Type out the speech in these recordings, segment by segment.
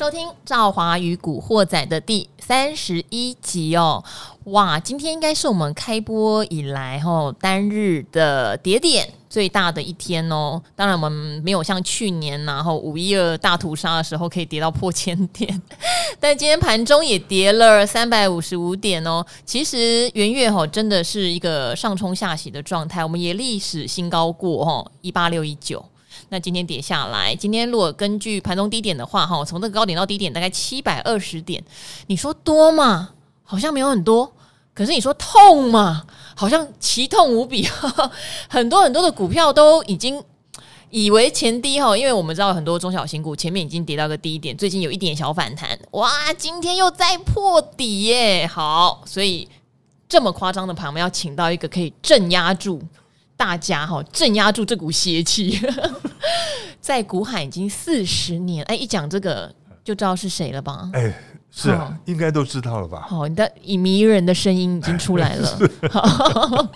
收听《赵华与古惑仔》的第三十一集哦！哇，今天应该是我们开播以来吼单日的跌点最大的一天哦。当然，我们没有像去年然后五一二大屠杀的时候可以跌到破千点，但今天盘中也跌了三百五十五点哦。其实元月吼真的是一个上冲下洗的状态，我们也历史新高过吼一八六一九。那今天跌下来，今天如果根据盘中低点的话，哈，从这个高点到低点大概七百二十点，你说多吗？好像没有很多，可是你说痛吗？好像奇痛无比，很多很多的股票都已经以为前低哈，因为我们知道很多中小型股前面已经跌到个低点，最近有一点小反弹，哇，今天又再破底耶，好，所以这么夸张的盘，我们要请到一个可以镇压住。大家哈镇压住这股邪气，在古海已经四十年，哎，一讲这个就知道是谁了吧？哎，是啊，应该都知道了吧？好，你的以迷人的声音已经出来了。好，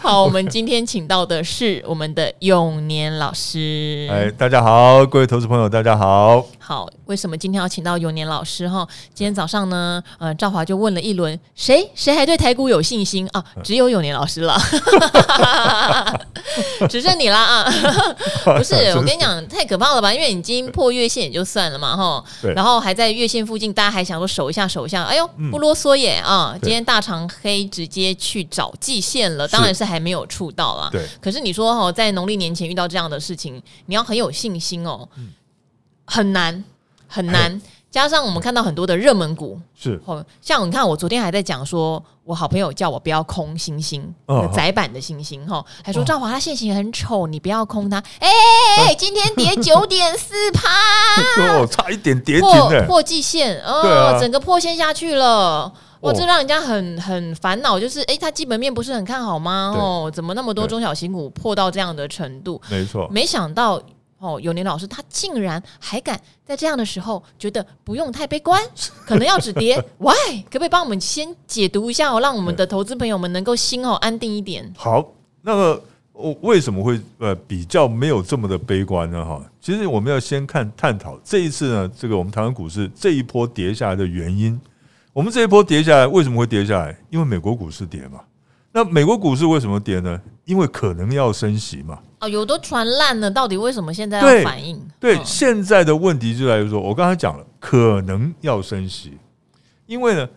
好，我们今天请到的是我们的永年老师。哎，大家好，各位投资朋友，大家好。好，为什么今天要请到永年老师哈？今天早上呢，呃，赵华就问了一轮，谁谁还对台股有信心啊？只有永年老师了，只剩你了啊！不是，我跟你讲，太可怕了吧？因为已经破月线也就算了嘛，哈。然后还在月线附近，大家还想说守一下，守一下。哎呦，不啰嗦耶啊！今天大长黑直接去找季线了，当然是还没有触到啦。对。可是你说哈，在农历年前遇到这样的事情，你要很有信心哦。很难很难，加上我们看到很多的热门股，是。哦，像你看，我昨天还在讲说，我好朋友叫我不要空星星，窄板的星星哈，还说赵华他线型很丑，你不要空它。哎哎哎，今天跌九点四趴，哦，差一点跌破破季线，哦，整个破线下去了，哇，这让人家很很烦恼，就是哎，它基本面不是很看好吗？哦，怎么那么多中小型股破到这样的程度？没错，没想到。哦，永年老师他竟然还敢在这样的时候觉得不用太悲观，可能要止跌。Why？可不可以帮我们先解读一下哦，让我们的投资朋友们能够心哦安定一点？好，那么我为什么会呃比较没有这么的悲观呢？哈，其实我们要先看探讨这一次呢，这个我们台湾股市这一波跌下来的原因。我们这一波跌下来为什么会跌下来？因为美国股市跌嘛。那美国股市为什么跌呢？因为可能要升息嘛。哦，有都传烂了，到底为什么现在要反应？对，对，现在的问题就在于说，我刚才讲了，可能要升息，因为呢，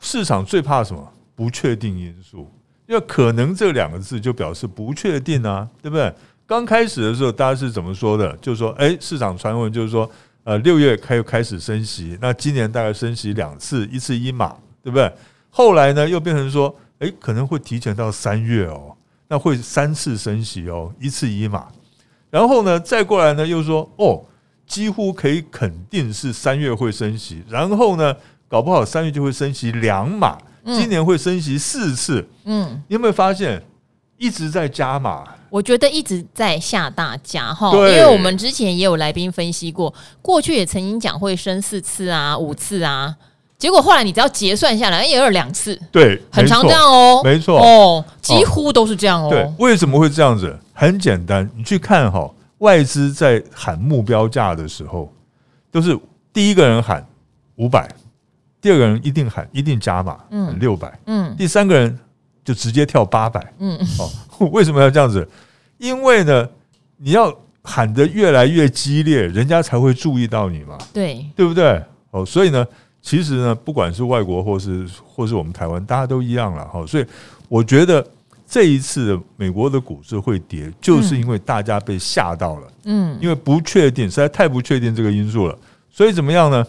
市场最怕什么？不确定因素。因为可能这两个字就表示不确定啊，对不对？刚开始的时候，大家是怎么说的？就是说，哎，市场传闻就是说，呃，六月开开始升息，那今年大概升息两次，一次一码，对不对？后来呢，又变成说，哎，可能会提前到三月哦。那会三次升息哦，一次一码，然后呢，再过来呢，又说哦，几乎可以肯定是三月会升息，然后呢，搞不好三月就会升息两码，今年会升息四次。嗯，你有没有发现一直在加码？我觉得一直在吓大家哈，因为我们之前也有来宾分析过，过去也曾经讲会升四次啊，五次啊。结果后来你只要结算下来，也有两次，对，很常这样哦，没错哦，几乎都是这样哦。对，为什么会这样子？很简单，你去看哈，外资在喊目标价的时候，都是第一个人喊五百，第二个人一定喊一定加码，嗯，六百，嗯，第三个人就直接跳八百，嗯，哦，为什么要这样子？因为呢，你要喊得越来越激烈，人家才会注意到你嘛，对，对不对？哦，所以呢。其实呢，不管是外国或是或是我们台湾，大家都一样了哈。所以我觉得这一次美国的股市会跌，就是因为大家被吓到了。嗯，因为不确定，实在太不确定这个因素了。所以怎么样呢？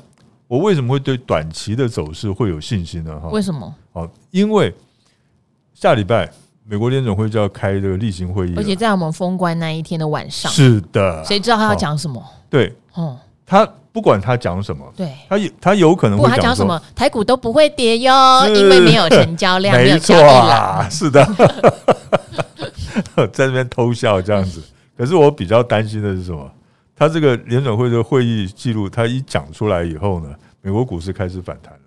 我为什么会对短期的走势会有信心呢？哈，为什么？哦，因为下礼拜美国联总会就要开这个例行会议，而且在我们封关那一天的晚上。是的，谁知道他要讲什么？对，哦，他。不管他讲什么，对，他有他有可能会讲什么，台股都不会跌哟，因为没有成交量，没有交易量，是的，在那边偷笑这样子。可是我比较担心的是什么？他这个联准会的会议记录，他一讲出来以后呢，美国股市开始反弹了。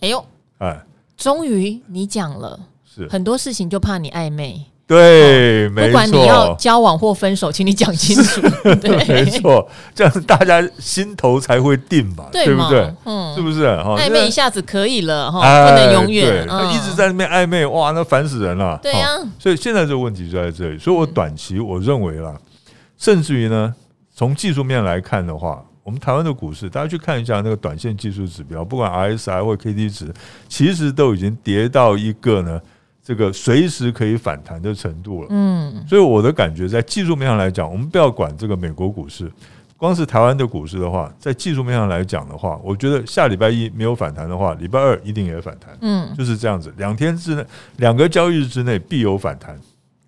哎呦，哎，终于你讲了，是很多事情就怕你暧昧。对，对，没错。不管你要交往或分手，请你讲清楚。对，没错，这样大家心头才会定嘛，对不对？嗯，是不是？哈，暧昧一下子可以了，哈，不能永远。一直在那边暧昧，哇，那烦死人了。对呀，所以现在这个问题就在这里。所以我短期我认为啦，甚至于呢，从技术面来看的话。我们台湾的股市，大家去看一下那个短线技术指标，不管 RSI 或 KD 值，其实都已经跌到一个呢，这个随时可以反弹的程度了。嗯，所以我的感觉，在技术面上来讲，我们不要管这个美国股市，光是台湾的股市的话，在技术面上来讲的话，我觉得下礼拜一没有反弹的话，礼拜二一定也反弹。嗯，就是这样子，两天之内，两个交易日之内必有反弹。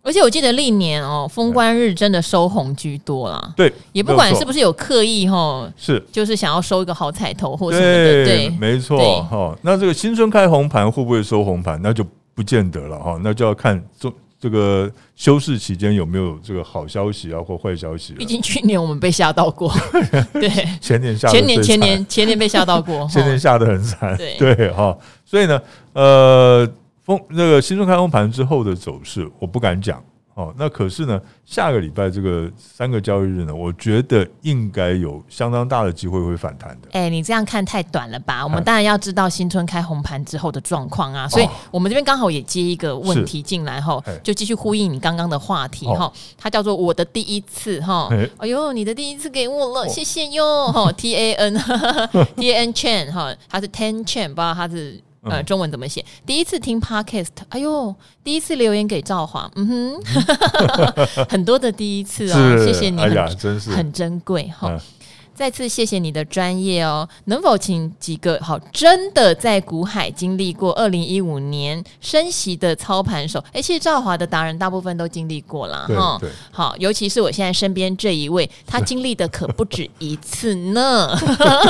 而且我记得历年哦，封关日真的收红居多啦。对，也不管是不是有刻意哈，是就是想要收一个好彩头或什么的。对，没错哈。那这个新春开红盘会不会收红盘？那就不见得了哈。那就要看这这个休市期间有没有这个好消息啊或坏消息。毕竟去年我们被吓到过，对，前年吓，前年前年前年被吓到过，前年吓得很惨。对对哈，所以呢，呃。封那个新春开封盘之后的走势，我不敢讲哦。那可是呢，下个礼拜这个三个交易日呢，我觉得应该有相当大的机会会反弹的。哎，你这样看太短了吧？我们当然要知道新春开红盘之后的状况啊。所以我们这边刚好也接一个问题进来哈，就继续呼应你刚刚的话题哈。它叫做我的第一次哈。哎呦，你的第一次给我了，谢谢哟哈。T A N T A N Chen 哈，他是 Ten Chen，不知道他是。呃，中文怎么写？第一次听 Podcast，哎呦，第一次留言给赵华，嗯哼，很多的第一次啊，谢谢你，哎呀，真是。很珍贵哈。再次谢谢你的专业哦，能否请几个好真的在股海经历过二零一五年升息的操盘手？哎，其实赵华的达人大部分都经历过了哈。好，尤其是我现在身边这一位，他经历的可不止一次呢。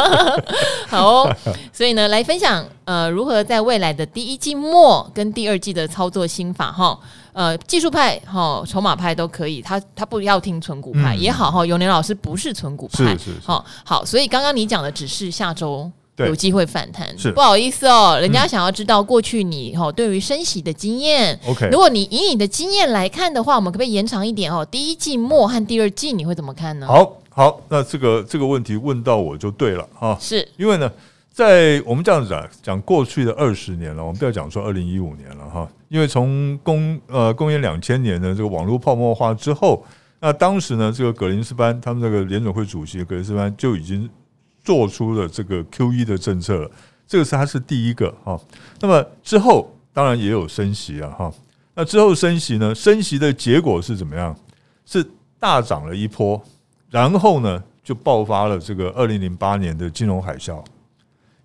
好哦，所以呢，来分享呃如何在未来的第一季末跟第二季的操作心法哈。呃，技术派哈，筹码派都可以，他他不要听存股派、嗯、也好哈。永年老师不是存股派，是是好，好，所以刚刚你讲的只是下周有机会反弹，是不好意思哦，人家想要知道过去你哈对于升息的经验。OK，、嗯、如果你以你的经验来看的话，我们可不可以延长一点哦？第一季末和第二季你会怎么看呢？好，好，那这个这个问题问到我就对了哈，是因为呢。在我们这样子讲，讲过去的二十年了，我们不要讲说二零一五年了哈，因为从公呃公元两千年的这个网络泡沫化之后，那当时呢，这个格林斯潘他们这个联准会主席格林斯潘就已经做出了这个 QE 的政策了，这个是他是第一个哈。那么之后当然也有升息啊哈，那之后升息呢，升息的结果是怎么样？是大涨了一波，然后呢就爆发了这个二零零八年的金融海啸。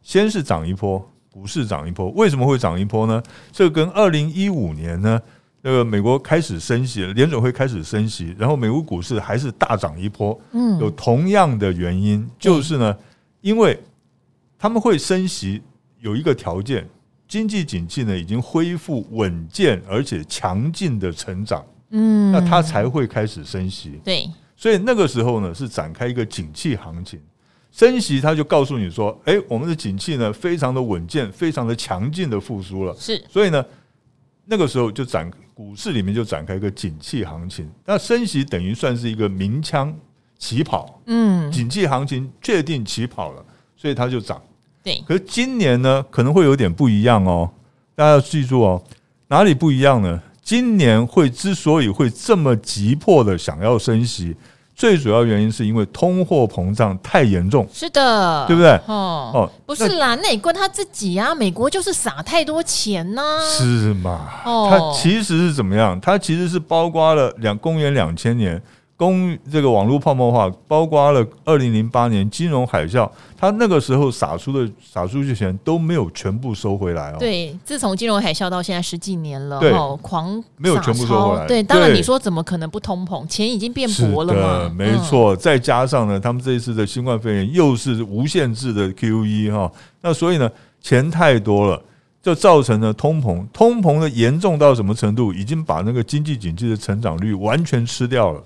先是涨一波，股市涨一波，为什么会涨一波呢？这跟二零一五年呢，那个美国开始升息，联准会开始升息，然后美国股市还是大涨一波，嗯，有同样的原因，就是呢，因为他们会升息，有一个条件，经济景气呢已经恢复稳健而且强劲的成长，嗯，那它才会开始升息，对，所以那个时候呢是展开一个景气行情。升息，他就告诉你说：“哎，我们的景气呢，非常的稳健，非常的强劲的复苏了。”是，所以呢，那个时候就展股市里面就展开一个景气行情。那升息等于算是一个鸣枪起跑，嗯，景气行情确定起跑了，所以它就涨。对，可是今年呢，可能会有点不一样哦。大家要记住哦，哪里不一样呢？今年会之所以会这么急迫的想要升息。最主要原因是因为通货膨胀太严重，是的，对不对？哦哦，不是啦，那也怪他自己啊！美国就是撒太多钱呐，是吗？哦，他其实是怎么样？他其实是包括了两公元两千年。公这个网络泡沫化，包括了二零零八年金融海啸，他那个时候撒出的撒出去钱都没有全部收回来哦。对，自从金融海啸到现在十几年了，对，狂没有全部收回来。对，当然你说怎么可能不通膨？钱已经变薄了嘛。没错，再加上呢，他们这一次的新冠肺炎又是无限制的 QE 哈，那所以呢，钱太多了，就造成了通膨。通膨的严重到什么程度？已经把那个经济景气的成长率完全吃掉了。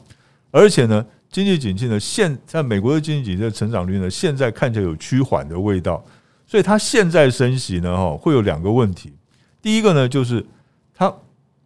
而且呢，经济景气呢，现在美国的经济景气的成长率呢，现在看起来有趋缓的味道，所以它现在升息呢，哈，会有两个问题。第一个呢，就是它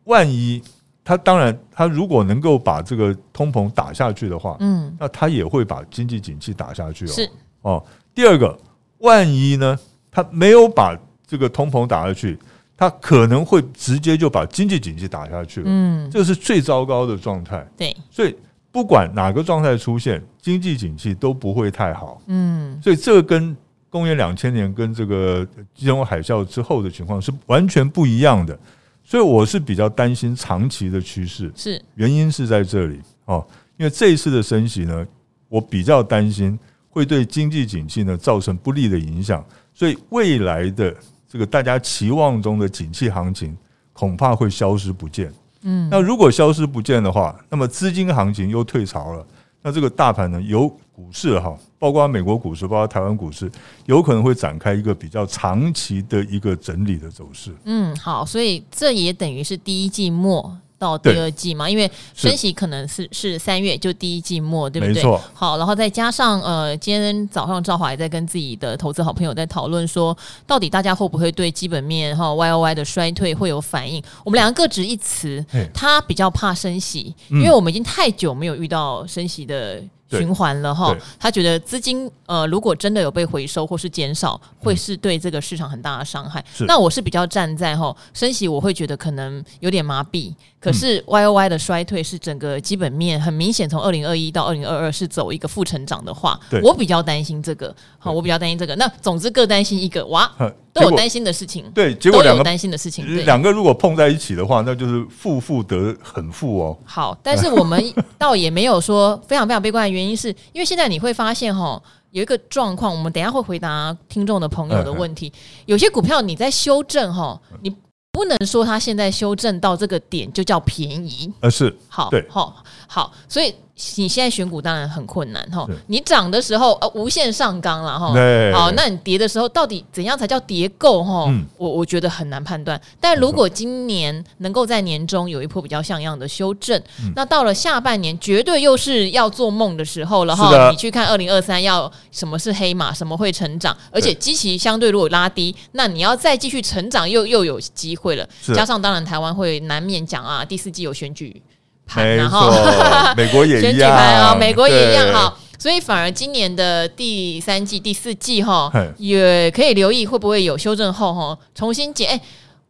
万一他当然，他如果能够把这个通膨打下去的话，嗯，那他也会把经济景气打下去哦。是哦。第二个，万一呢，他没有把这个通膨打下去，他可能会直接就把经济景气打下去了。嗯，这是最糟糕的状态。对，所以不管哪个状态出现，经济景气都不会太好。嗯，所以这个跟公元两千年跟这个金融海啸之后的情况是完全不一样的。所以我是比较担心长期的趋势，是原因是在这里哦，因为这一次的升息呢，我比较担心会对经济景气呢造成不利的影响，所以未来的这个大家期望中的景气行情恐怕会消失不见。嗯，那如果消失不见的话，那么资金行情又退潮了，那这个大盘呢由股市哈，包括美国股市，包括台湾股市，有可能会展开一个比较长期的一个整理的走势。嗯，好，所以这也等于是第一季末。到第二季嘛，因为升息可能是是三月就第一季末，对不对？没。好，然后再加上呃，今天早上赵华也在跟自己的投资好朋友在讨论说，到底大家会不会对基本面哈 Y O Y 的衰退会有反应？我们两个各执一词，他比较怕升息，因为我们已经太久没有遇到升息的。循环了哈，他觉得资金呃，如果真的有被回收或是减少，会是对这个市场很大的伤害。那我是比较站在哈升息，我会觉得可能有点麻痹。可是 Y O Y 的衰退是整个基本面很明显，从二零二一到二零二二是走一个负成长的话，我比较担心这个。好，我比较担心这个。那总之各担心一个哇。都有担心的事情，对，结果两个担心的事情，两个如果碰在一起的话，那就是负负得很负哦。好，但是我们 倒也没有说非常非常悲观的原因，是因为现在你会发现哈，有一个状况，我们等一下会回答听众的朋友的问题。有些股票你在修正哈，你不能说它现在修正到这个点就叫便宜，而是好，对，好，好，所以。你现在选股当然很困难哈，你涨的时候呃无限上纲了哈，好，那你跌的时候到底怎样才叫跌够哈？我我觉得很难判断。但如果今年能够在年中有一波比较像样的修正，那到了下半年绝对又是要做梦的时候了哈。你去看二零二三要什么是黑马，什么会成长，而且基期相对如果拉低，那你要再继续成长又又有机会了。加上当然台湾会难免讲啊，第四季有选举。然后 美国也一样，啊，美国也一样哈，所以反而今年的第三季、第四季哈，也可以留意会不会有修正后哈重新减。哎，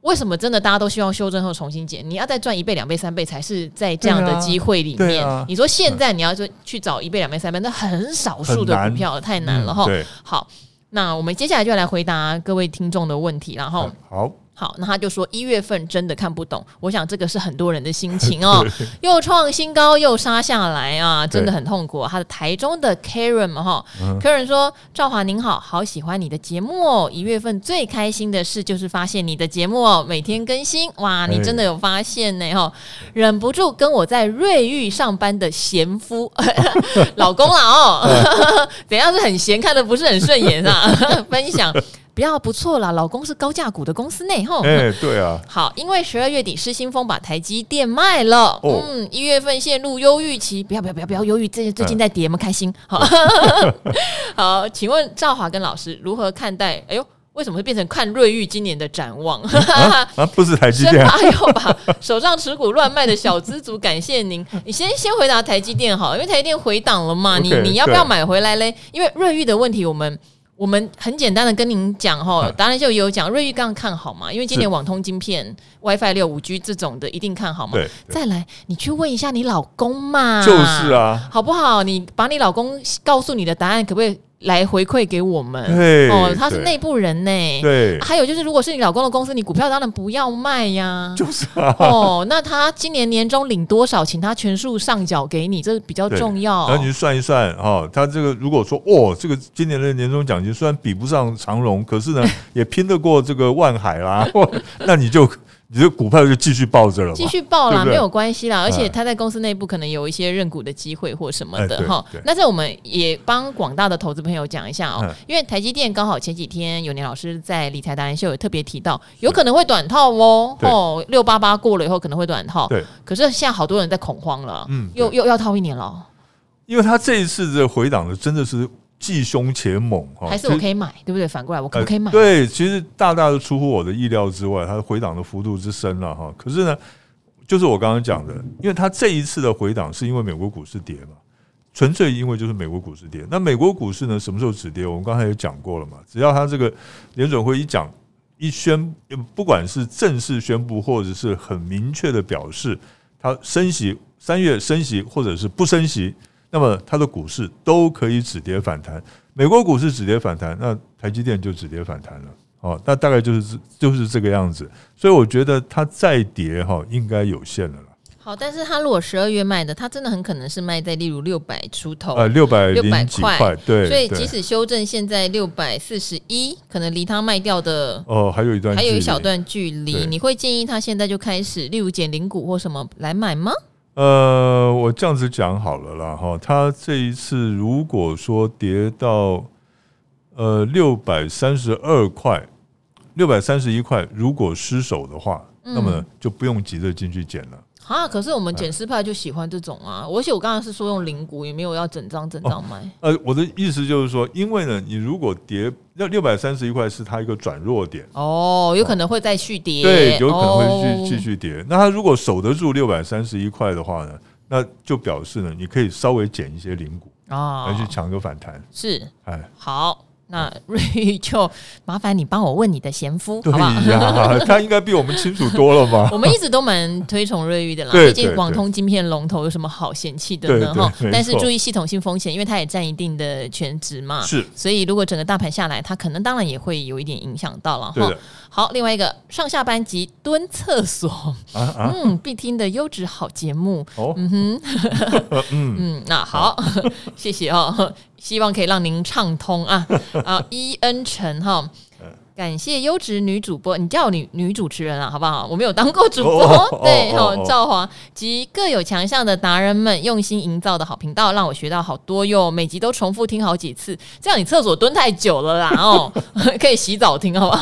为什么真的大家都希望修正后重新减？你要再赚一倍、两倍、三倍，才是在这样的机会里面。你说现在你要说去找一倍、两倍、三倍，那很少数的股票太难了哈。好，那我们接下来就来回答各位听众的问题，然后好。好，那他就说一月份真的看不懂，我想这个是很多人的心情哦，又创新高又杀下来啊，真的很痛苦。他的台中的 Karen 嘛哈，Karen 说：“赵华您好，好喜欢你的节目哦，一月份最开心的事就是发现你的节目哦，每天更新，哇，你真的有发现呢哈，忍不住跟我在瑞玉上班的贤夫 老公了哦，怎样是很闲，看的不是很顺眼啊，分享。”不要不错啦，老公是高价股的公司内吼。哎，对啊。好，因为十二月底失心疯把台积电卖了，哦、嗯，一月份陷入忧郁期。不要不要不要不要忧郁，最最近在跌，有没有开心？好，好，请问赵华跟老师如何看待？哎呦，为什么会变成看瑞昱今年的展望？啊，啊，不是台积电，哎呦把手上持股乱卖的小资族，感谢您。你先先回答台积电好，因为台积电回档了嘛，你你要不要买回来嘞？因为瑞昱的问题，我们。我们很简单的跟您讲哈，当然就有讲瑞昱刚刚看好嘛，因为今年网通晶片、WiFi 六、五 G 这种的一定看好嘛。再来，你去问一下你老公嘛，就是啊，好不好？你把你老公告诉你的答案，可不可以？来回馈给我们哦，他是内部人呢。对，还有就是，如果是你老公的公司，你股票当然不要卖呀。就是啊。哦，那他今年年终领多少，请他全数上缴给你，这比较重要。然后你算一算哈，他这个如果说哦，这个今年的年终奖金虽然比不上长荣，可是呢，也拼得过这个万海啦。那你就。你的股票就继续抱着了，继续抱啦，没有关系啦。而且他在公司内部可能有一些认股的机会或什么的哈。那这我们也帮广大的投资朋友讲一下哦，因为台积电刚好前几天有年老师在理财达人秀有特别提到，有可能会短套哦。哦，六八八过了以后可能会短套。对。可是现在好多人在恐慌了，嗯，又又要套一年了。因为他这一次的回档的真的是。既凶且猛哈，还是我可以买，对不对？反过来，我可不可以买？对，其实大大的出乎我的意料之外，它回档的幅度之深了哈。可是呢，就是我刚刚讲的，因为它这一次的回档是因为美国股市跌嘛，纯粹因为就是美国股市跌。那美国股市呢，什么时候止跌？我们刚才也讲过了嘛，只要它这个联准会一讲一宣，不管是正式宣布或者是很明确的表示，它升息三月升息或者是不升息，那么它的股市都可以止跌反弹。美国股市止跌反弹，那台积电就止跌反弹了。哦，那大概就是就是这个样子，所以我觉得它再跌哈，应该有限了啦。好，但是它如果十二月卖的，它真的很可能是卖在例如六百出头，呃，六百六百块，对。所以即使修正，现在六百四十一，可能离它卖掉的哦还有一段，还有一小段距离。你会建议他现在就开始，例如减零股或什么来买吗？呃，我这样子讲好了啦，哈，他这一次如果说跌到。呃，六百三十二块，六百三十一块，如果失手的话，嗯、那么就不用急着进去捡了。啊，可是我们捡尸派就喜欢这种啊！而且我刚才是说用零股，也没有要整张整张买。哦。呃，我的意思就是说，因为呢，你如果跌，要六百三十一块是它一个转弱点。哦，有可能会再续跌。对，有可能会继继续跌。哦、那它如果守得住六百三十一块的话呢，那就表示呢，你可以稍微减一些零股啊，来去抢个反弹。是，哎，好。那瑞玉就麻烦你帮我问你的贤夫，好不好？他应该比我们清楚多了吧？我们一直都蛮推崇瑞玉的啦，毕竟网通晶片龙头有什么好嫌弃的呢？哈，但是注意系统性风险，因为它也占一定的权值嘛。是，所以如果整个大盘下来，它可能当然也会有一点影响到了哈。好，另外一个上下班及蹲厕所，嗯，必听的优质好节目。嗯哼，嗯 嗯，那好，谢谢哦。希望可以让您畅通啊啊！伊恩辰哈。感谢优质女主播，你叫我女女主持人啊，好不好？我没有当过主播，对，哦，赵华及各有强项的达人们用心营造的好频道，让我学到好多哟。每集都重复听好几次，这样你厕所蹲太久了啦哦，可以洗澡听好吧？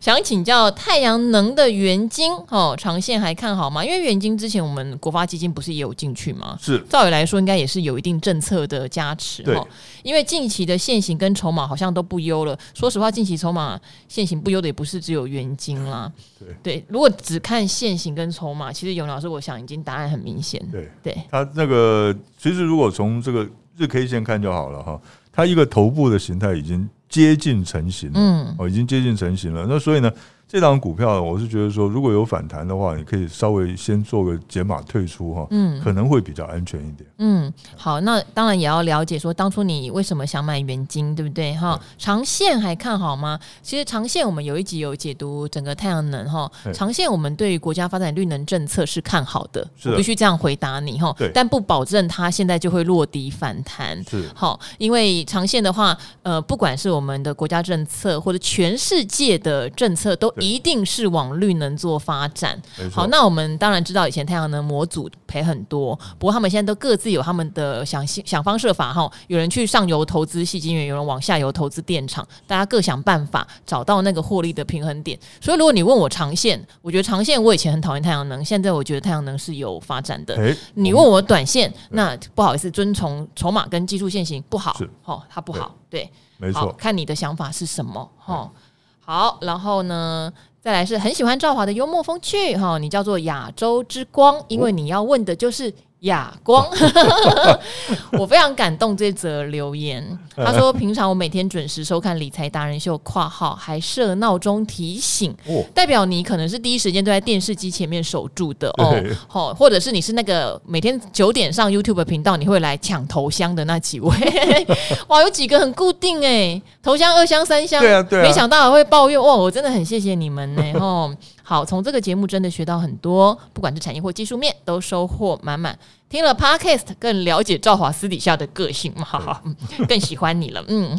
想请教太阳能的元晶哦，长线还看好吗？因为元晶之前我们国发基金不是也有进去吗？是，照理来说应该也是有一定政策的加持哈。因为近期的线型跟筹码好像都不优了。说实话，近期筹码。线型不优的也不是只有元晶啦，对对，如果只看线型跟筹码，其实永老师我想已经答案很明显。对对，他那个其实如果从这个日 K 线看就好了哈，它一个头部的形态已经接近成型了，嗯，哦，已经接近成型了。那所以呢？这档股票，我是觉得说，如果有反弹的话，你可以稍微先做个解码退出哈，嗯，可能会比较安全一点。嗯，好，那当然也要了解说，当初你为什么想买元金，对不对？哈，长线还看好吗？其实长线我们有一集有解读整个太阳能哈，长线我们对于国家发展绿能政策是看好的，我必须这样回答你哈，但不保证它现在就会落地反弹。是好，因为长线的话，呃，不管是我们的国家政策或者全世界的政策都。一定是往绿能做发展。好，那我们当然知道以前太阳能模组赔很多，不过他们现在都各自有他们的想想方设法哈。有人去上游投资细晶圆，有人往下游投资电厂，大家各想办法找到那个获利的平衡点。所以如果你问我长线，我觉得长线我以前很讨厌太阳能，现在我觉得太阳能是有发展的。你问我短线，那不好意思，遵从筹码跟技术线型不好，哦，它不好，对，没错，看你的想法是什么哈。好，然后呢，再来是很喜欢赵华的幽默风趣哈，你叫做亚洲之光，因为你要问的就是。亚光，我非常感动这则留言。他说：“平常我每天准时收看理财达人秀（括号还设闹钟提醒），代表你可能是第一时间都在电视机前面守住的哦。好，或者是你是那个每天九点上 YouTube 频道，你会来抢头香的那几位。哇，有几个很固定哎，头香、二香、三香，对啊，对啊，没想到还会抱怨哇！我真的很谢谢你们呢。哦。”好，从这个节目真的学到很多，不管是产业或技术面，都收获满满。听了 Podcast 更了解赵华私底下的个性嘛，哈哈，更喜欢你了。嗯，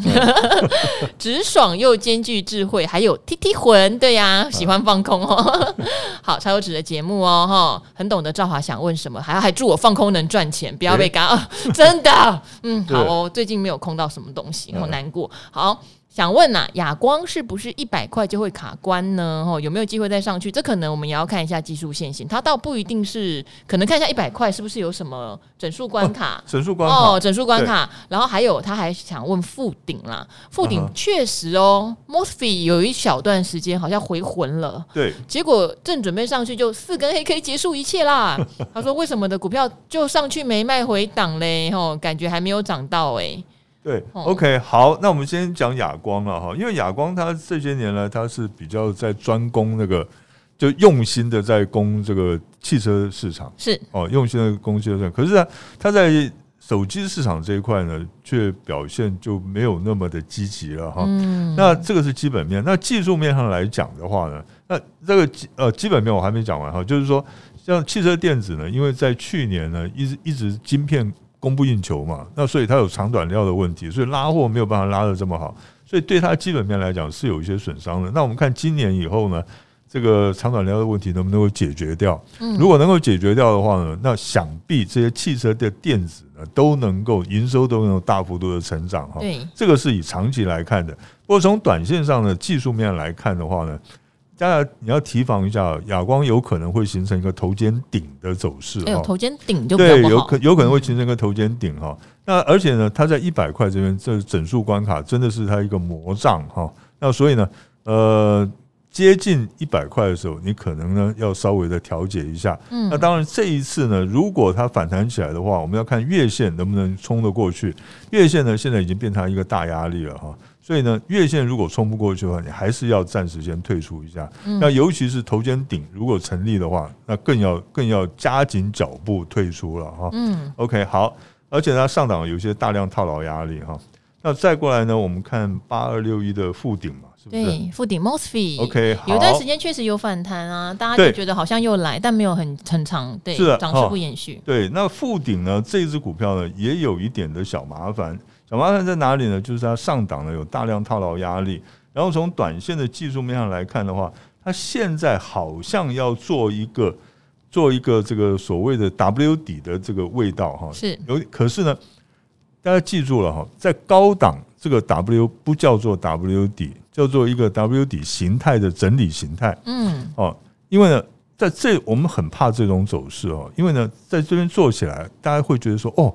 直爽又兼具智慧，还有踢踢魂，对呀，喜欢放空哦。好，超优质的节目哦，哈，很懂得赵华想问什么，还还祝我放空能赚钱，不要被嘎。真的，嗯，好哦，最近没有空到什么东西，好难过。好。想问呐、啊，亚光是不是一百块就会卡关呢？哦，有没有机会再上去？这可能我们也要看一下技术线型，它倒不一定是，可能看一下一百块是不是有什么整数关卡？整数关卡哦，整数关卡。然后还有，他还想问富鼎啦，富鼎确实哦、uh huh.，Mosfet 有一小段时间好像回魂了，对，结果正准备上去就四根黑 K 结束一切啦。他说为什么的股票就上去没卖回档嘞？吼，感觉还没有涨到哎、欸。对，OK，好，那我们先讲哑光了哈，因为哑光它这些年来它是比较在专攻那个，就用心的在攻这个汽车市场，是哦，用心的攻汽车市场。可是呢，它在手机市场这一块呢，却表现就没有那么的积极了哈。嗯，那这个是基本面，那技术面上来讲的话呢，那这个基呃基本面我还没讲完哈，就是说像汽车电子呢，因为在去年呢，一直一直晶片。供不应求嘛，那所以它有长短料的问题，所以拉货没有办法拉的这么好，所以对它基本面来讲是有一些损伤的。那我们看今年以后呢，这个长短料的问题能不能够解决掉？如果能够解决掉的话呢，那想必这些汽车的电子呢都能够营收都能够大幅度的成长哈。对，这个是以长期来看的。不过从短线上的技术面来看的话呢。当然，你要提防一下，哑光有可能会形成一个头肩顶的走势。哎呦，头肩顶就对，有可有可能会形成一个头肩顶哈。那而且呢，它在一百块这边，这整数关卡真的是它一个魔杖哈。那所以呢，呃，接近一百块的时候，你可能呢要稍微的调节一下。嗯，那当然这一次呢，如果它反弹起来的话，我们要看月线能不能冲得过去。月线呢，现在已经变成一个大压力了哈。所以呢，月线如果冲不过去的话，你还是要暂时先退出一下。那尤其是头肩顶如果成立的话，那更要更要加紧脚步退出了哈。嗯，OK，好，而且它上档有些大量套牢压力哈。那再过来呢，我们看八二六一的附顶嘛，是不是？对，富鼎 Mosfet。OK，有一段时间确实有反弹啊，大家就觉得好像又来，但没有很很长，对，涨势不延续。对，那富鼎呢，这支股票呢，也有一点的小麻烦。小麻烦在哪里呢？就是它上档呢有大量套牢压力，然后从短线的技术面上来看的话，它现在好像要做一个做一个这个所谓的 W 底的这个味道哈，是有，可是呢，大家记住了哈，在高档这个 W 不叫做 W 底，叫做一个 W 底形态的整理形态，嗯，哦，因为呢，在这我们很怕这种走势哦，因为呢，在这边做起来，大家会觉得说哦。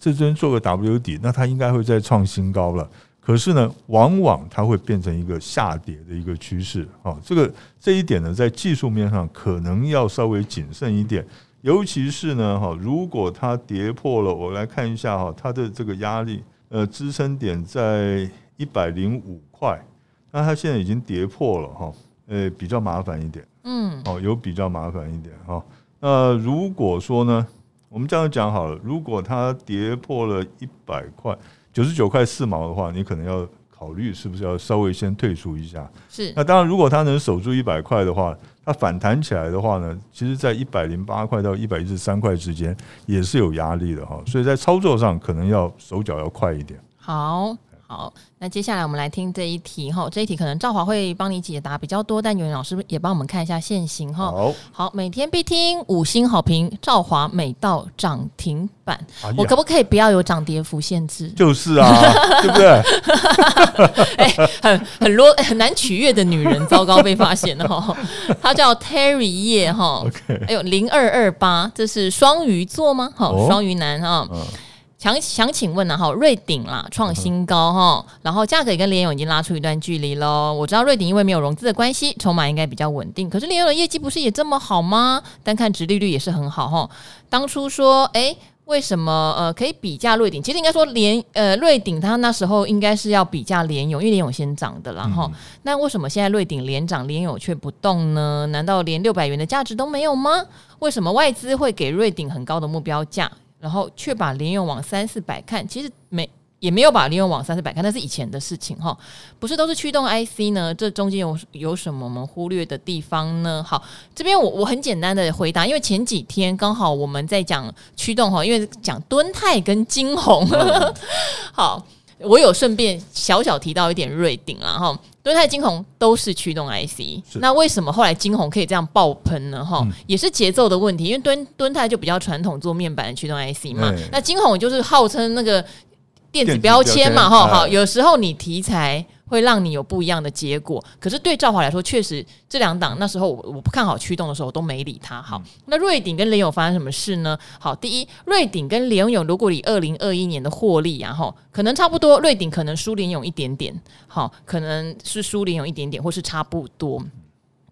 这边做个 W 底，那它应该会再创新高了。可是呢，往往它会变成一个下跌的一个趋势。啊，这个这一点呢，在技术面上可能要稍微谨慎一点。尤其是呢，哈，如果它跌破了，我来看一下哈，它的这个压力，呃，支撑点在一百零五块，那它现在已经跌破了哈，呃，比较麻烦一点。嗯，哦，有比较麻烦一点哈。那如果说呢？我们这样讲好了，如果它跌破了一百块九十九块四毛的话，你可能要考虑是不是要稍微先退出一下。是。那当然，如果它能守住一百块的话，它反弹起来的话呢，其实在一百零八块到一百一十三块之间也是有压力的哈。所以在操作上可能要手脚要快一点。好。好，那接下来我们来听这一题哈，这一题可能赵华会帮你解答比较多，但袁老师也帮我们看一下现行哈。好，好，每天必听五星好评，赵华每到涨停板，哎、我可不可以不要有涨跌幅限制？就是啊，对不对？哎、欸，很很多很难取悦的女人，糟糕被发现了哈。她叫 Terry 叶哈哎呦零二二八，这是双鱼座吗？好，双鱼男哈。嗯想想请问呢？哈，瑞鼎啦创新高哈，然后价格也跟联咏已经拉出一段距离喽。我知道瑞鼎因为没有融资的关系，筹码应该比较稳定。可是联咏的业绩不是也这么好吗？单看殖利率也是很好哈。当初说，哎、欸，为什么呃可以比价瑞鼎？其实应该说联呃瑞鼎，它那时候应该是要比价联咏，因为联咏先涨的啦哈。嗯、那为什么现在瑞鼎连涨，联咏却不动呢？难道连六百元的价值都没有吗？为什么外资会给瑞鼎很高的目标价？然后却把联咏往三四百看，其实没也没有把联咏往三四百看，那是以前的事情哈，不是都是驱动 IC 呢？这中间有有什么我们忽略的地方呢？好，这边我我很简单的回答，因为前几天刚好我们在讲驱动哈，因为讲敦泰跟金红，嗯、好。我有顺便小小提到一点瑞鼎啦哈，敦泰金红都是驱动 IC，那为什么后来金红可以这样爆喷呢？哈，也是节奏的问题，因为敦敦泰就比较传统做面板的驱动 IC 嘛，那金红就是号称那个电子标签嘛哈，好，有时候你题材会让你有不一样的结果。可是对赵华来说，确实这两档那时候我我不看好驱动的时候，我都没理他。好，那瑞鼎跟联友发生什么事呢？好，第一，瑞鼎跟联友如果以二零二一年的获利，然后可能差不多，瑞鼎可能输联友一点点，好，可能是输联友一点点，或是差不多。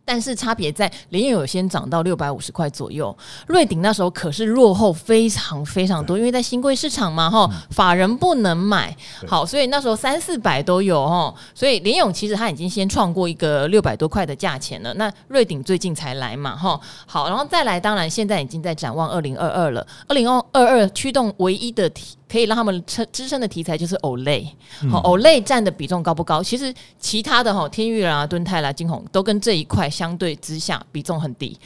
但是差别在联友有先涨到六百五十块左右，瑞鼎那时候可是落后非常非常多，因为在新贵市场嘛，哈，法人不能买，好，所以那时候三四百都有哈，所以联勇其实他已经先创过一个六百多块的价钱了，那瑞鼎最近才来嘛，哈，好，然后再来，当然现在已经在展望二零二二了，二零二二驱动唯一的题。可以让他们撑支撑的题材就是 Olay，好 Olay 占的比重高不高？其实其他的哈，天域啦、敦泰啦、晶宏都跟这一块相对之下比重很低，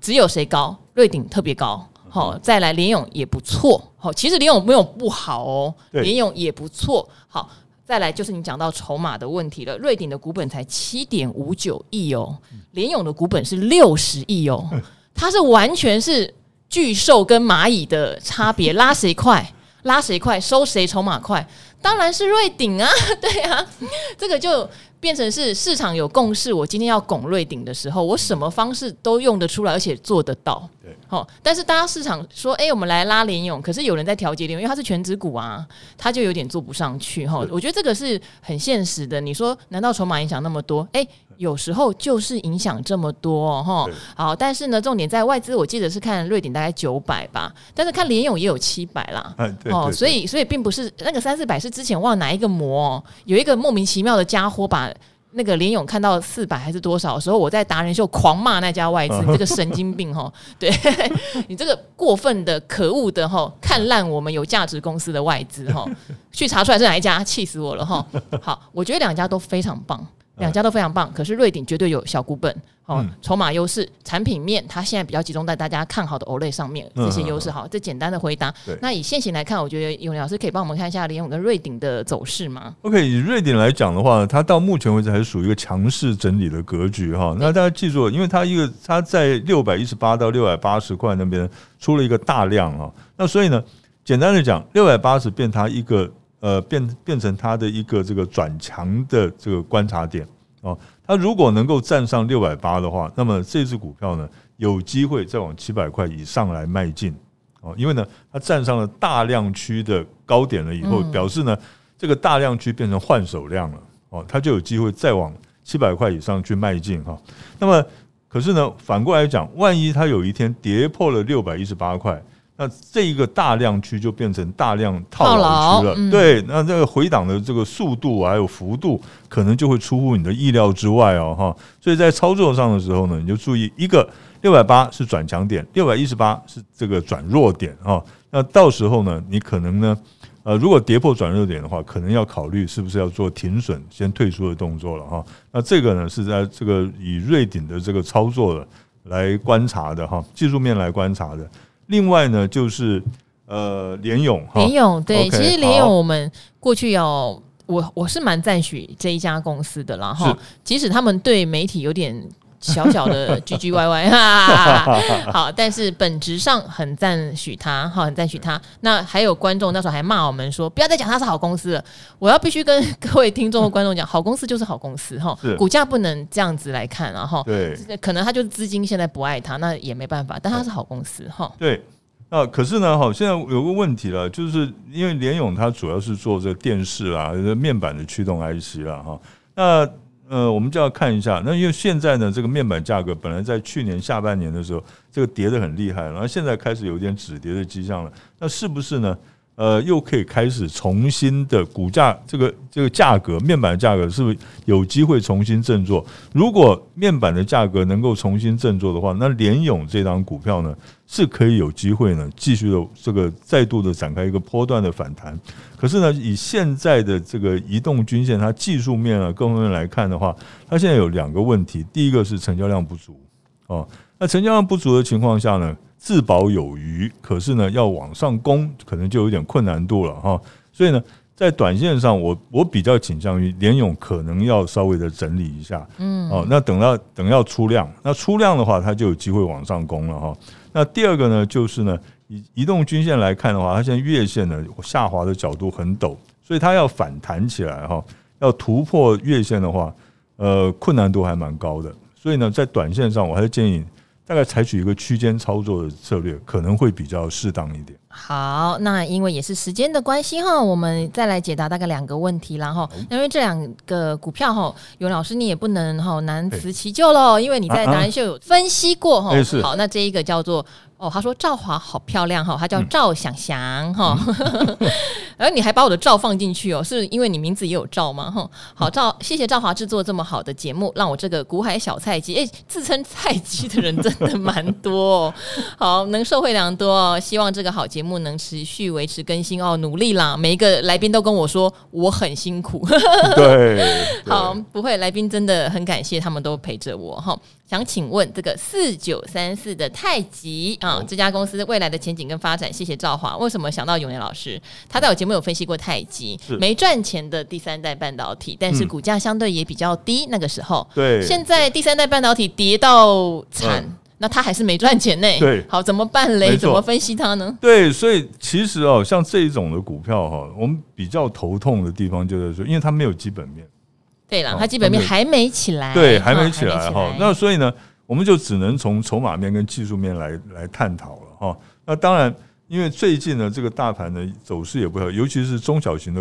只有谁高？瑞鼎特别高，好，再来联勇也不错，好，其实联勇没有不好哦，联勇也不错，好，再来就是你讲到筹码的问题了，瑞鼎的股本才七点五九亿哦，联勇的股本是六十亿哦，它是完全是巨兽跟蚂蚁的差别，拉谁快？拉谁快，收谁筹码快，当然是瑞鼎啊，对啊，这个就变成是市场有共识。我今天要拱瑞鼎的时候，我什么方式都用得出来，而且做得到。对，好，但是大家市场说，哎、欸，我们来拉联咏，可是有人在调节联咏，因为它是全值股啊，它就有点做不上去。哈，我觉得这个是很现实的。你说，难道筹码影响那么多？哎、欸。有时候就是影响这么多哈，好，但是呢，重点在外资，我记得是看瑞典大概九百吧，但是看联勇也有七百啦，哦，所以所以并不是那个三四百是之前忘哪一个模，有一个莫名其妙的家伙把那个联咏看到四百还是多少的时候，我在达人秀狂骂那家外资，你这个神经病哈，对 你这个过分的可恶的哈，看烂我们有价值公司的外资哈，去查出来是哪一家，气死我了哈，好，我觉得两家都非常棒。两家都非常棒，可是瑞鼎绝对有小股本，哦，筹码优势，产品面它现在比较集中在大家看好的 Olay 上面，这些优势好。这简单的回答。那以现行来看，我觉得永年老师可以帮我们看一下联咏跟瑞鼎的走势吗？OK，以瑞鼎来讲的话，它到目前为止还是属于一个强势整理的格局哈。那大家记住，因为它一个它在六百一十八到六百八十块那边出了一个大量啊，那所以呢，简单的讲，六百八十变它一个。呃，变变成它的一个这个转强的这个观察点哦。它如果能够站上六百八的话，那么这只股票呢，有机会再往七百块以上来迈进哦。因为呢，它站上了大量区的高点了以后，表示呢，这个大量区变成换手量了哦，它就有机会再往七百块以上去迈进哈。那么，可是呢，反过来讲，万一它有一天跌破了六百一十八块。那这一个大量区就变成大量套牢区了，嗯、对，那这个回档的这个速度还有幅度，可能就会出乎你的意料之外哦，哈，所以在操作上的时候呢，你就注意一个六百八是转强点，六百一十八是这个转弱点哈，那到时候呢，你可能呢，呃，如果跌破转弱点的话，可能要考虑是不是要做停损、先退出的动作了哈。那这个呢，是在这个以瑞鼎的这个操作的来观察的哈，技术面来观察的。另外呢，就是呃，联勇，联勇对，其实联勇我们过去要我我是蛮赞许这一家公司的啦哈，即使他们对媒体有点小小的 唧唧歪歪哈，好，但是本质上很赞许他哈，很赞许他。那还有观众那时候还骂我们说，不要再讲他是好公司了。我要必须跟各位听众和观众讲，好公司就是好公司哈，股价不能这样子来看，然后对，可能他就是资金现在不爱他，那也没办法，但他是好公司哈。对，那可是呢，哈，现在有个问题了，就是因为联咏它主要是做这个电视啊、面板的驱动 IC 了哈，那。呃，我们就要看一下，那因为现在呢，这个面板价格本来在去年下半年的时候，这个跌得很厉害，然后现在开始有点止跌的迹象了，那是不是呢？呃，又可以开始重新的股价，这个这个价格，面板的价格是不是有机会重新振作？如果面板的价格能够重新振作的话，那联咏这档股票呢，是可以有机会呢，继续的这个再度的展开一个波段的反弹。可是呢，以现在的这个移动均线，它技术面啊各方面来看的话，它现在有两个问题，第一个是成交量不足哦，那成交量不足的情况下呢，自保有余，可是呢，要往上攻，可能就有点困难度了哈。所以呢，在短线上，我我比较倾向于联勇可能要稍微的整理一下，嗯，哦，那等到等要出量，那出量的话，它就有机会往上攻了哈。那第二个呢，就是呢，以移动均线来看的话，它现在月线呢下滑的角度很陡，所以它要反弹起来哈，要突破月线的话，呃，困难度还蛮高的。所以呢，在短线上，我还是建议大概采取一个区间操作的策略，可能会比较适当一点。好，那因为也是时间的关系哈，我们再来解答大概两个问题，然后因为这两个股票哈，尤老师你也不能哈难辞其咎喽，因为你在达人秀有分析过哈。好，那这一个叫做。哦，他说赵华好漂亮哈，他叫赵想祥哈，然后 你还把我的赵放进去哦，是因为你名字也有赵吗？哈，好赵，谢谢赵华制作这么好的节目，让我这个古海小菜鸡，哎，自称菜鸡的人真的蛮多哦，好，能受惠良多哦，希望这个好节目能持续维持更新哦，努力啦，每一个来宾都跟我说我很辛苦，对，好，不会，来宾真的很感谢，他们都陪着我哈。想请问这个四九三四的太极啊，这家公司未来的前景跟发展？谢谢赵华。为什么想到永年老师？他在我节目有分析过太极，没赚钱的第三代半导体，但是股价相对也比较低。那个时候，对，现在第三代半导体跌到惨，那他还是没赚钱呢。对，好，怎么办嘞？怎么分析它呢？对，所以其实哦，像这一种的股票哈，我们比较头痛的地方就是说，因为它没有基本面。对了，它基本面还没起来，对，还没起来哈。那所以呢，我们就只能从筹码面跟技术面来来探讨了哈。那当然，因为最近呢，这个大盘的走势也不好，尤其是中小型的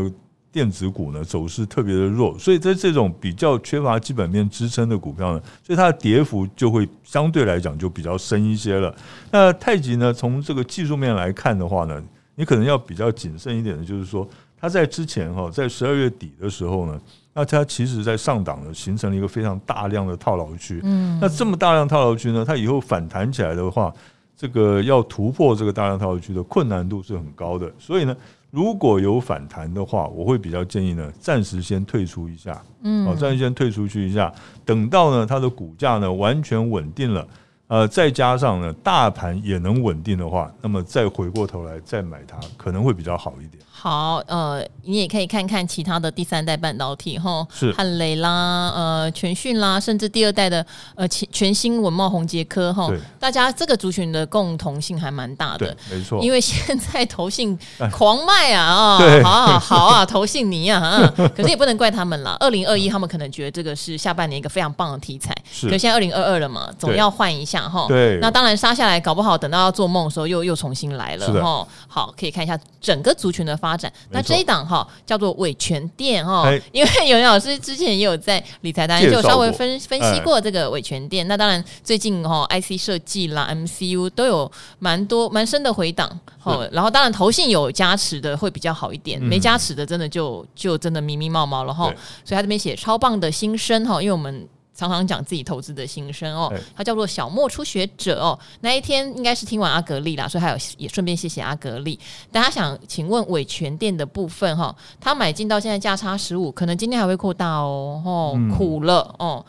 电子股呢，走势特别的弱。所以在这种比较缺乏基本面支撑的股票呢，所以它的跌幅就会相对来讲就比较深一些了。那太极呢，从这个技术面来看的话呢，你可能要比较谨慎一点的，就是说它在之前哈，在十二月底的时候呢。那它其实，在上档呢，形成了一个非常大量的套牢区。嗯，那这么大量套牢区呢，它以后反弹起来的话，这个要突破这个大量套牢区的困难度是很高的。所以呢，如果有反弹的话，我会比较建议呢，暂时先退出一下。嗯，暂时先退出去一下，等到呢它的股价呢完全稳定了，呃，再加上呢大盘也能稳定的话，那么再回过头来再买它，可能会比较好一点。好，呃，你也可以看看其他的第三代半导体，哈，是。汉磊啦，呃，全讯啦，甚至第二代的呃全全新文茂宏杰科，哈，大家这个族群的共同性还蛮大的，没错，因为现在投信 狂卖啊，啊、哦，好啊，好啊，投信你啊，啊，可是也不能怪他们啦。二零二一他们可能觉得这个是下半年一个非常棒的题材，是，可是现在二零二二了嘛，总要换一下哈，对，那当然杀下来，搞不好等到要做梦的时候又又重新来了，哈，好，可以看一下整个族群的发展。那这一档哈叫做伟全店哈，因为永年老师之前也有在理财达人就稍微分分析过这个伟全店。那当然最近哈 IC 设计啦 MCU 都有蛮多蛮深的回档，然后当然投信有加持的会比较好一点，没加持的真的就就真的迷迷茫茫了哈。所以他这边写超棒的新生哈，因为我们。常常讲自己投资的心声哦，他叫做小莫初学者哦。那一天应该是听完阿格力啦，所以还有也顺便谢谢阿格力。大家想请问伟全店的部分哈，他买进到现在价差十五，可能今天还会扩大哦，哦苦了哦。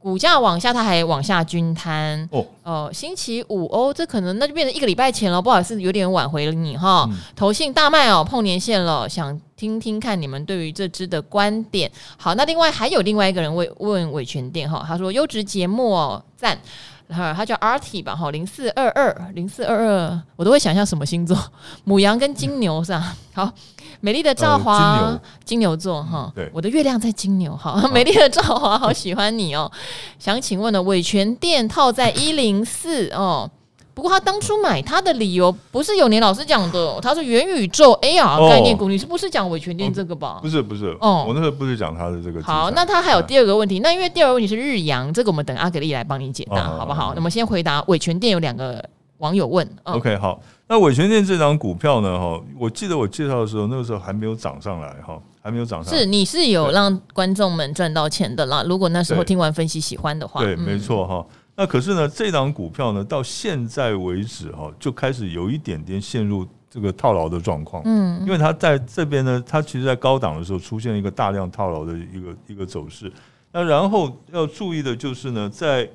股价往下，它还往下均摊哦。呃，星期五哦，这可能那就变成一个礼拜前了，不好意思，有点挽回了你哈。嗯、投信大卖哦，碰年线了，想听听看你们对于这支的观点。好，那另外还有另外一个人问问伟权店哈，他说优质节目哦，赞。哈，他叫 Arty 吧哈，零四二二零四二二，我都会想象什么星座？母羊跟金牛是吧？好，美丽的赵华、呃，金牛，座哈。对，我的月亮在金牛哈。美丽的赵华，好喜欢你哦。想请问呢，伟诠电套在一零四哦。不过他当初买他的理由不是永年老师讲的，他说元宇宙 AR 概念股，你是不是讲伟权店这个吧？不是不是，哦，我那时候不是讲他的这个。好，那他还有第二个问题，那因为第二个问题是日阳，这个我们等阿格力来帮你解答，好不好？那么先回答伟权店有两个网友问，OK，好，那伟权店这张股票呢？哈，我记得我介绍的时候，那个时候还没有涨上来，哈，还没有涨上来。是，你是有让观众们赚到钱的啦。如果那时候听完分析喜欢的话，对，没错哈。那可是呢，这档股票呢，到现在为止哈，就开始有一点点陷入这个套牢的状况。嗯，因为它在这边呢，它其实，在高档的时候出现一个大量套牢的一个一个走势。那然后要注意的就是呢，在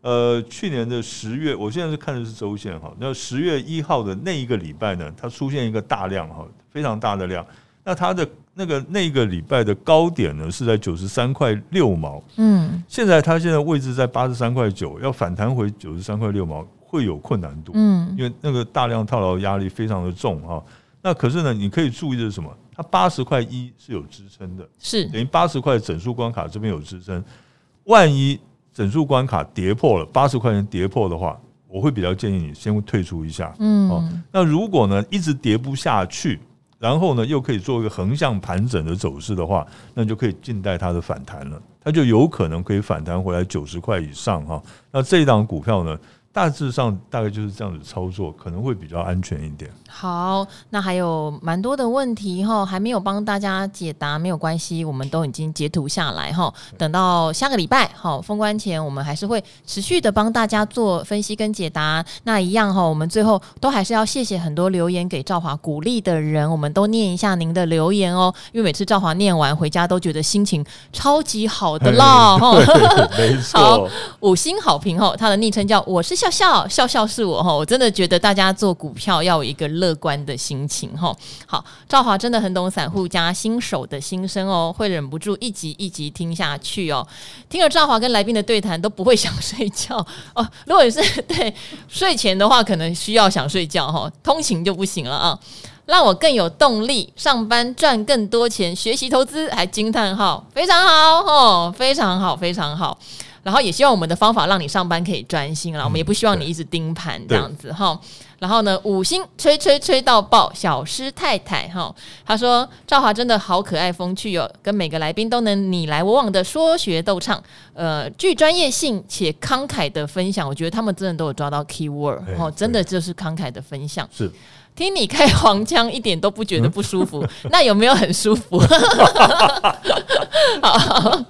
呃去年的十月，我现在是看的是周线哈，那十月一号的那一个礼拜呢，它出现一个大量哈，非常大的量。那它的那个那个礼拜的高点呢，是在九十三块六毛。嗯，现在它现在位置在八十三块九，要反弹回九十三块六毛会有困难度。嗯，因为那个大量套牢压力非常的重哈。那可是呢，你可以注意的是什么？它八十块一是有支撑的，是等于八十块整数关卡这边有支撑。万一整数关卡跌破了八十块钱跌破的话，我会比较建议你先退出一下。嗯，哦，那如果呢一直跌不下去，然后呢又可以做一个横向盘整的走势的话，那就可以静待它的反弹了。它就有可能可以反弹回来九十块以上哈。那这一档股票呢，大致上大概就是这样子操作，可能会比较安全一点。好，那还有蛮多的问题哈，还没有帮大家解答，没有关系，我们都已经截图下来哈。等到下个礼拜哈封关前，我们还是会持续的帮大家做分析跟解答。那一样哈，我们最后都还是要谢谢很多留言给赵华鼓励的人，我们都念一下您的留言哦，因为每次赵华念完回家都觉得心情超级好的啦哈。没错，好，五星好评哈，他的昵称叫我是笑笑笑笑是我哈，我真的觉得大家做股票要有一个。乐观的心情哈，好，赵华真的很懂散户加新手的心声哦，会忍不住一集一集听下去哦。听了赵华跟来宾的对谈都不会想睡觉 哦。如果你是 对睡前的话，可能需要想睡觉哈，通勤就不行了啊。让我更有动力上班赚更多钱，学习投资还惊叹号，非常好哦，非常好，非常好。然后也希望我们的方法让你上班可以专心了，我们也不希望你一直盯盘这样子哈。然后呢，五星吹吹吹到爆，小师太太哈，他说赵华真的好可爱风趣哦，跟每个来宾都能你来我往的说学逗唱，呃，具专业性且慷慨的分享，我觉得他们真的都有抓到 key word 哦，真的就是慷慨的分享。是，听你开黄腔一点都不觉得不舒服，那有没有很舒服？好，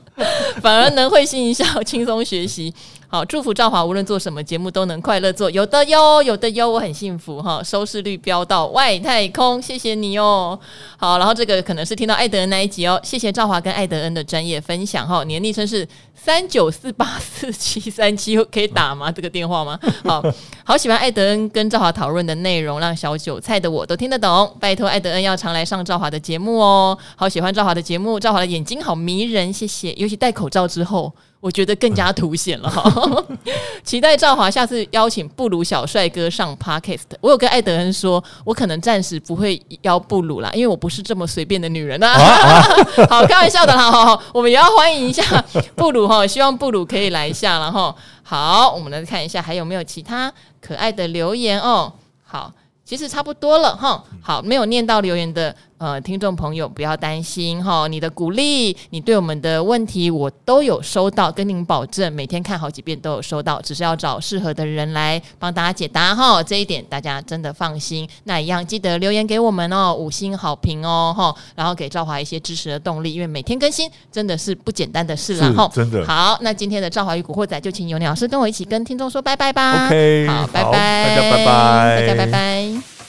反而能会心一笑，轻松学习。好，祝福赵华无论做什么节目都能快乐做，有的哟，有的哟，我很幸福哈，收视率飙到外太空，谢谢你哦。好，然后这个可能是听到艾德恩那一集哦，谢谢赵华跟艾德恩的专业分享哈。你的昵称是三九四八四七三七，可以打吗？这个电话吗？好好喜欢艾德恩跟赵华讨论的内容，让小韭菜的我都听得懂。拜托艾德恩要常来上赵华的节目哦。好喜欢赵华的节目，赵华的眼睛好迷人，谢谢，尤其戴口罩之后。我觉得更加凸显了哈，期待赵华下次邀请布鲁小帅哥上 Podcast。我有跟艾德恩说，我可能暂时不会邀布鲁啦，因为我不是这么随便的女人啊。好，开玩笑的，啦好好，我们也要欢迎一下布鲁哈，希望布鲁可以来一下，然后好，我们来看一下还有没有其他可爱的留言哦。好，其实差不多了哈。好，没有念到留言的。呃，听众朋友不要担心哈，你的鼓励，你对我们的问题我都有收到，跟您保证每天看好几遍都有收到，只是要找适合的人来帮大家解答哈，这一点大家真的放心。那一样记得留言给我们哦，五星好评哦哈，然后给赵华一些支持的动力，因为每天更新真的是不简单的事了哈。真的好，那今天的赵华与古惑仔就请尤尼老师跟我一起跟听众说拜拜吧。OK，好，拜拜，大家拜拜，大家拜拜。